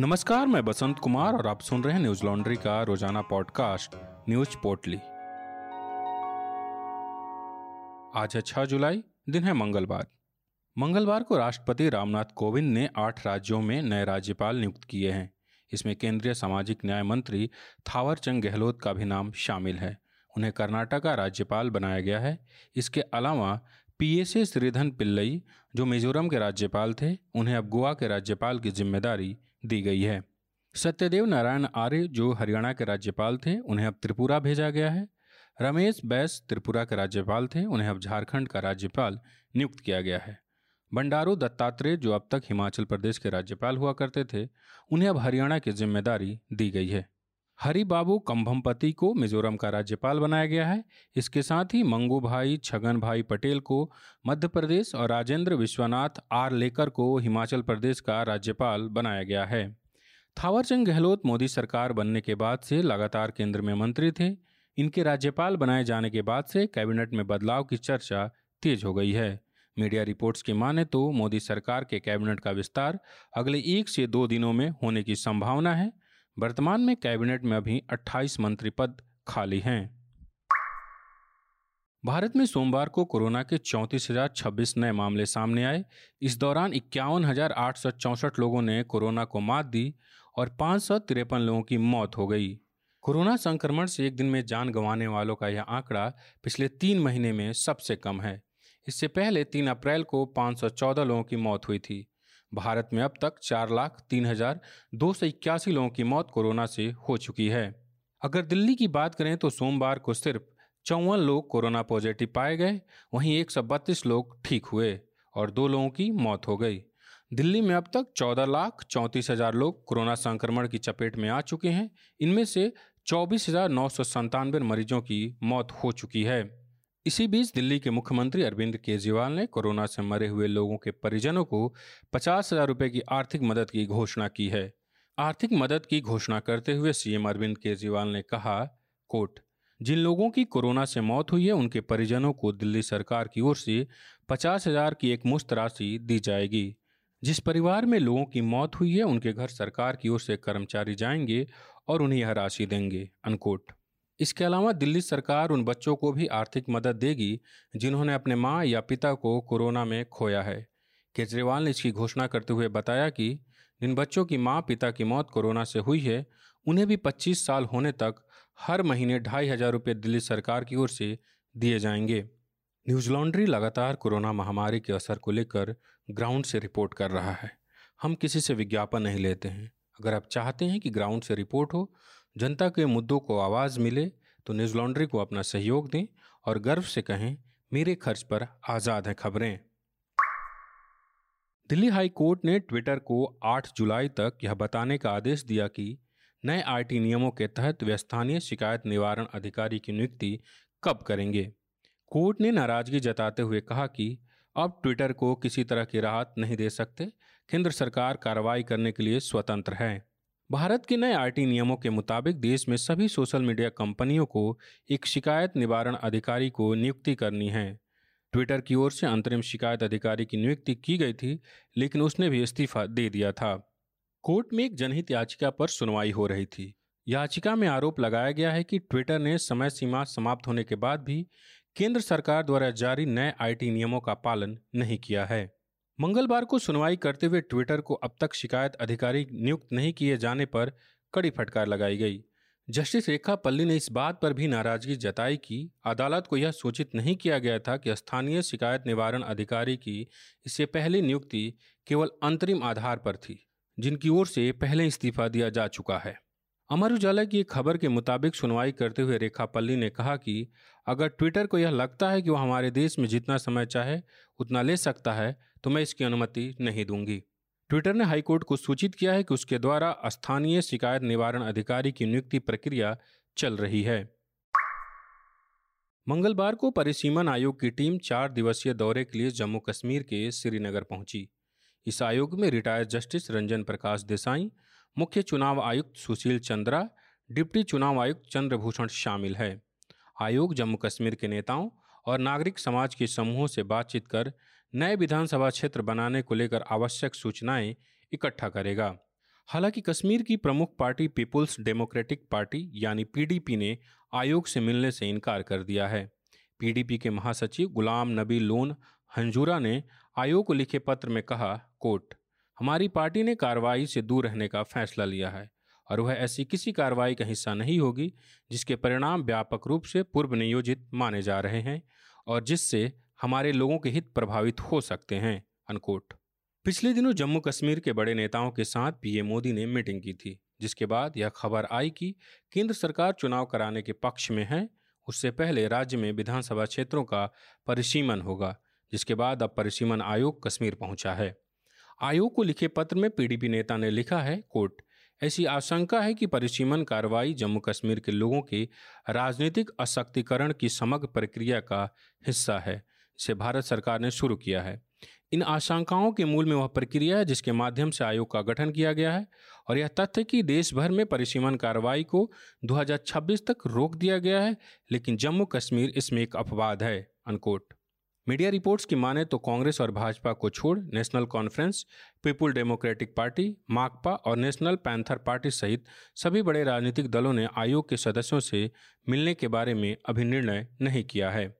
नमस्कार, मैं बसंत कुमार और आप सुन रहे हैं न्यूज़ लॉन्ड्री का रोज़ाना पॉडकास्ट, न्यूज़ पोर्टली। आज है 6 जुलाई, दिन है मंगलवार। मंगलवार को राष्ट्रपति रामनाथ कोविंद ने आठ राज्यों में नए राज्यपाल नियुक्त किए हैं। इसमें केंद्रीय सामाजिक न्याय मंत्री थावरचंद गहलोत का भी नाम शामिल है। उन्हें कर्नाटक का राज्यपाल बनाया गया है। इसके अलावा पीएसए श्रीधन पिल्लई, जो मिजोरम के राज्यपाल थे, उन्हें अब गोवा के राज्यपाल की ज़िम्मेदारी दी गई है। सत्यदेव नारायण आर्य जो हरियाणा के राज्यपाल थे, उन्हें अब त्रिपुरा भेजा गया है। रमेश बैस त्रिपुरा के राज्यपाल थे, उन्हें अब झारखंड का राज्यपाल नियुक्त किया गया है। बंडारू दत्तात्रेय जो अब तक हिमाचल प्रदेश के राज्यपाल हुआ करते थे, उन्हें अब हरियाणा की ज़िम्मेदारी दी गई है। हरिबाबू कंभमपति को मिजोरम का राज्यपाल बनाया गया है। इसके साथ ही मंगू भाई छगन भाई पटेल को मध्य प्रदेश और राजेंद्र विश्वनाथ आर लेकर को हिमाचल प्रदेश का राज्यपाल बनाया गया है। थावरचंद गहलोत मोदी सरकार बनने के बाद से लगातार केंद्र में मंत्री थे। इनके राज्यपाल बनाए जाने के बाद से कैबिनेट में बदलाव की चर्चा तेज हो गई है। मीडिया रिपोर्ट्स की माने तो मोदी सरकार के कैबिनेट का विस्तार अगले एक से दो दिनों में होने की संभावना है। वर्तमान में कैबिनेट में अभी 28 मंत्री पद खाली हैं। भारत में सोमवार को कोरोना के चौंतीस हज़ार छब्बीस नए मामले सामने आए। इस दौरान इक्यावन हज़ार आठ सौ चौंसठ लोगों ने कोरोना को मात दी और पाँच सौ तिरपन लोगों की मौत हो गई। कोरोना संक्रमण से एक दिन में जान गंवाने वालों का यह आंकड़ा पिछले तीन महीने में सबसे कम है। इससे पहले तीन अप्रैल को 514 लोगों की मौत हुई थी। भारत में अब तक चार लाख तीन हज़ार दो सौ इक्यासी लोगों की मौत कोरोना से हो चुकी है। अगर दिल्ली की बात करें तो सोमवार को सिर्फ़ चौवन लोग कोरोना पॉजिटिव पाए गए, वहीं एक सौ बत्तीस लोग ठीक हुए और दो लोगों की मौत हो गई। दिल्ली में अब तक चौदह लाख चौंतीस हज़ार लोग कोरोना संक्रमण की चपेट में आ चुके हैं। इनमें से चौबीस हज़ार नौ सौ संतानवे मरीजों की मौत हो चुकी है। इसी बीच दिल्ली के मुख्यमंत्री अरविंद केजरीवाल ने कोरोना से मरे हुए लोगों के परिजनों को पचास हज़ार रुपये की आर्थिक मदद की घोषणा की है। आर्थिक मदद की घोषणा करते हुए सीएम अरविंद केजरीवाल ने कहा कोट जिन लोगों की कोरोना से मौत हुई है, उनके परिजनों को दिल्ली सरकार की ओर से पचास हज़ार की एक मुश्त राशि दी जाएगी। जिस परिवार में लोगों की मौत हुई है, उनके घर सरकार की ओर से कर्मचारी जाएँगे और उन्हें यह राशि देंगे अनकोट इसके अलावा दिल्ली सरकार उन बच्चों को भी आर्थिक मदद देगी जिन्होंने अपने माँ या पिता को कोरोना में खोया है। केजरीवाल ने इसकी घोषणा करते हुए बताया कि जिन बच्चों की माँ पिता की मौत कोरोना से हुई है, उन्हें भी 25 साल होने तक हर महीने ढाई हज़ार रुपये दिल्ली सरकार की ओर से दिए जाएँगे। न्यूज़ लॉन्ड्री लगातार कोरोना महामारी के असर को लेकर ग्राउंड से रिपोर्ट कर रहा है। हम किसी से विज्ञापन नहीं लेते हैं। अगर आप चाहते हैं कि ग्राउंड से रिपोर्ट हो जनता के मुद्दों को आवाज़ मिले तो न्यूज़ लॉन्ड्री को अपना सहयोग दें और गर्व से कहें, मेरे खर्च पर आज़ाद हैं खबरें। दिल्ली हाई कोर्ट ने ट्विटर को 8 जुलाई तक यह बताने का आदेश दिया कि नए आईटी नियमों के तहत वे स्थानीय शिकायत निवारण अधिकारी की नियुक्ति कब करेंगे? कोर्ट ने नाराज़गी जताते हुए कहा कि अब ट्विटर को किसी तरह की राहत नहीं दे सकते, केंद्र सरकार कार्रवाई करने के लिए स्वतंत्र है। भारत के नए आरटी नियमों के मुताबिक देश में सभी सोशल मीडिया कंपनियों को एक शिकायत निवारण अधिकारी को नियुक्ति करनी है। ट्विटर की ओर से अंतरिम शिकायत अधिकारी की नियुक्ति की गई थी, लेकिन उसने भी इस्तीफा दे दिया था। कोर्ट में एक जनहित याचिका पर सुनवाई हो रही थी। याचिका में आरोप लगाया गया है कि ट्विटर ने समय सीमा समाप्त होने के बाद भी केंद्र सरकार द्वारा जारी नए आईटी नियमों का पालन नहीं किया है। मंगलवार को सुनवाई करते हुए ट्विटर को अब तक शिकायत अधिकारी नियुक्त नहीं किए जाने पर कड़ी फटकार लगाई गई। जस्टिस रेखा पल्ली ने इस बात पर भी नाराज़गी जताई कि अदालत को यह सूचित नहीं किया गया था कि स्थानीय शिकायत निवारण अधिकारी की इससे पहली नियुक्ति केवल अंतरिम आधार पर थी, जिनकी ओर से पहले इस्तीफा दिया जा चुका है। अमर उजाला की एक खबर के मुताबिक सुनवाई करते हुए रेखा पल्ली ने कहा कि अगर ट्विटर को यह लगता है कि वह हमारे देश में जितना समय चाहे उतना ले सकता है तो मैं इसकी अनुमति नहीं दूँगी। ट्विटर ने हाईकोर्ट को सूचित किया है कि उसके द्वारा स्थानीय शिकायत निवारण अधिकारी की नियुक्ति प्रक्रिया चल रही है। मंगलवार को परिसीमन आयोग की टीम चार दिवसीय दौरे के लिए जम्मू कश्मीर के श्रीनगर पहुँची। इस आयोग में रिटायर्ड जस्टिस रंजन प्रकाश देसाई, मुख्य चुनाव आयुक्त सुशील चंद्रा, डिप्टी चुनाव आयुक्त चंद्रभूषण शामिल है। आयोग जम्मू कश्मीर के नेताओं और नागरिक समाज के समूहों से बातचीत कर नए विधानसभा क्षेत्र बनाने को लेकर आवश्यक सूचनाएँ इकट्ठा करेगा। हालाँकि कश्मीर की प्रमुख पार्टी पीपुल्स डेमोक्रेटिक पार्टी यानी पीडीपी ने आयोग से मिलने से इनकार कर दिया है। पीडीपी के महासचिव गुलाम नबी लोन हंजूरा ने आयोग को लिखे पत्र में कहा, कोर्ट, हमारी पार्टी ने कार्रवाई से दूर रहने का फैसला लिया है और वह ऐसी किसी कार्रवाई का हिस्सा नहीं होगी जिसके परिणाम व्यापक रूप से पूर्व नियोजित माने जा रहे हैं और जिससे हमारे लोगों के हित प्रभावित हो सकते हैं अनकोट पिछले दिनों जम्मू कश्मीर के बड़े नेताओं के साथ पीएम मोदी ने मीटिंग की थी, जिसके बाद यह खबर आई कि केंद्र सरकार चुनाव कराने के पक्ष में है, उससे पहले राज्य में विधानसभा क्षेत्रों का परिसीमन होगा, जिसके बाद अब परिसीमन आयोग कश्मीर पहुँचा है। आयोग को लिखे पत्र में पीडीपी नेता ने लिखा है कोर्ट ऐसी आशंका है कि परिसीमन कार्रवाई जम्मू कश्मीर के लोगों के राजनीतिक अशक्तिकरण की समग्र प्रक्रिया का हिस्सा है इसे भारत सरकार ने शुरू किया है। इन आशंकाओं के मूल में वह प्रक्रिया है जिसके माध्यम से आयोग का गठन किया गया है और यह तथ्य कि देश भर में परिसीमन कार्रवाई को 2026 तक रोक दिया गया है, लेकिन जम्मू कश्मीर इसमें एक अपवाद है अनकोट मीडिया रिपोर्ट्स की माने तो कांग्रेस और भाजपा को छोड़ National Conference, People Democratic Party, Makpa और नेशनल पैंथर पार्टी सहित सभी बड़े राजनीतिक दलों ने आयोग के सदस्यों से मिलने के बारे में अभी निर्णय नहीं किया है।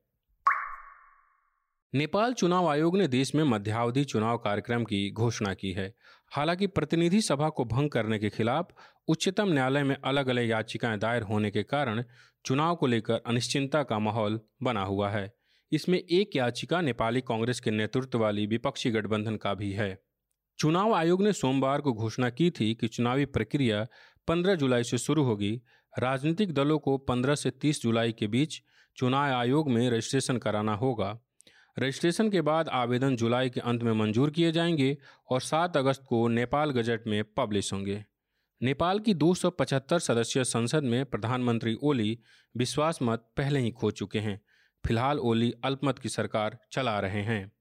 नेपाल चुनाव आयोग ने देश में मध्यावधि चुनाव कार्यक्रम की घोषणा की है। हालाँकि प्रतिनिधि सभा को भंग करने के खिलाफ उच्चतम न्यायालय में अलग अलग याचिकाएँ दायर होने के कारण चुनाव को लेकर अनिश्चिंतता का माहौल बना हुआ है। इसमें एक याचिका नेपाली कांग्रेस के नेतृत्व वाली विपक्षी गठबंधन का भी है। चुनाव आयोग ने सोमवार को घोषणा की थी कि चुनावी प्रक्रिया 15 जुलाई से शुरू होगी। राजनीतिक दलों को 15 से 30 जुलाई के बीच चुनाव आयोग में रजिस्ट्रेशन कराना होगा। रजिस्ट्रेशन के बाद आवेदन जुलाई के अंत में मंजूर किए जाएँगे और 7 अगस्त को नेपाल गजट में पब्लिश होंगे। नेपाल की 275 सदस्यीय संसद में प्रधानमंत्री ओली विश्वास मत पहले ही खो चुके हैं। फ़िलहाल ओली अल्पमत की सरकार चला रहे हैं।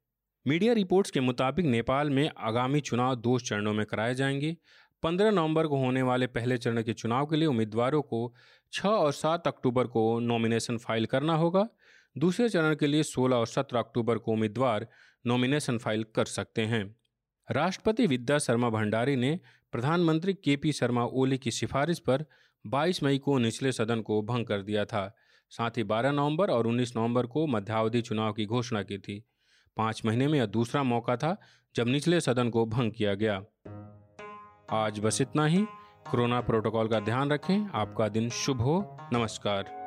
मीडिया रिपोर्ट्स के मुताबिक नेपाल में आगामी चुनाव दो चरणों में कराए जाएँगे। 15 नवंबर को होने वाले पहले चरण के चुनाव के लिए उम्मीदवारों को 6 और 7 अक्टूबर को नॉमिनेशन फ़ाइल करना होगा। दूसरे चरण के लिए 16 और 17 अक्टूबर को उम्मीदवार नॉमिनेशन फ़ाइल कर सकते हैं। राष्ट्रपति विद्या शर्मा भंडारी ने प्रधानमंत्री के पी शर्मा ओली की सिफारिश पर 22 मई को निचले सदन को भंग कर दिया था। साथ ही 12 नवंबर और 19 नवंबर को मध्यावधि चुनाव की घोषणा की थी। पाँच महीने में यह दूसरा मौका था जब निचले सदन को भंग किया गया। आज बस इतना ही। कोरोना प्रोटोकॉल का ध्यान रखें। आपका दिन शुभ हो। नमस्कार।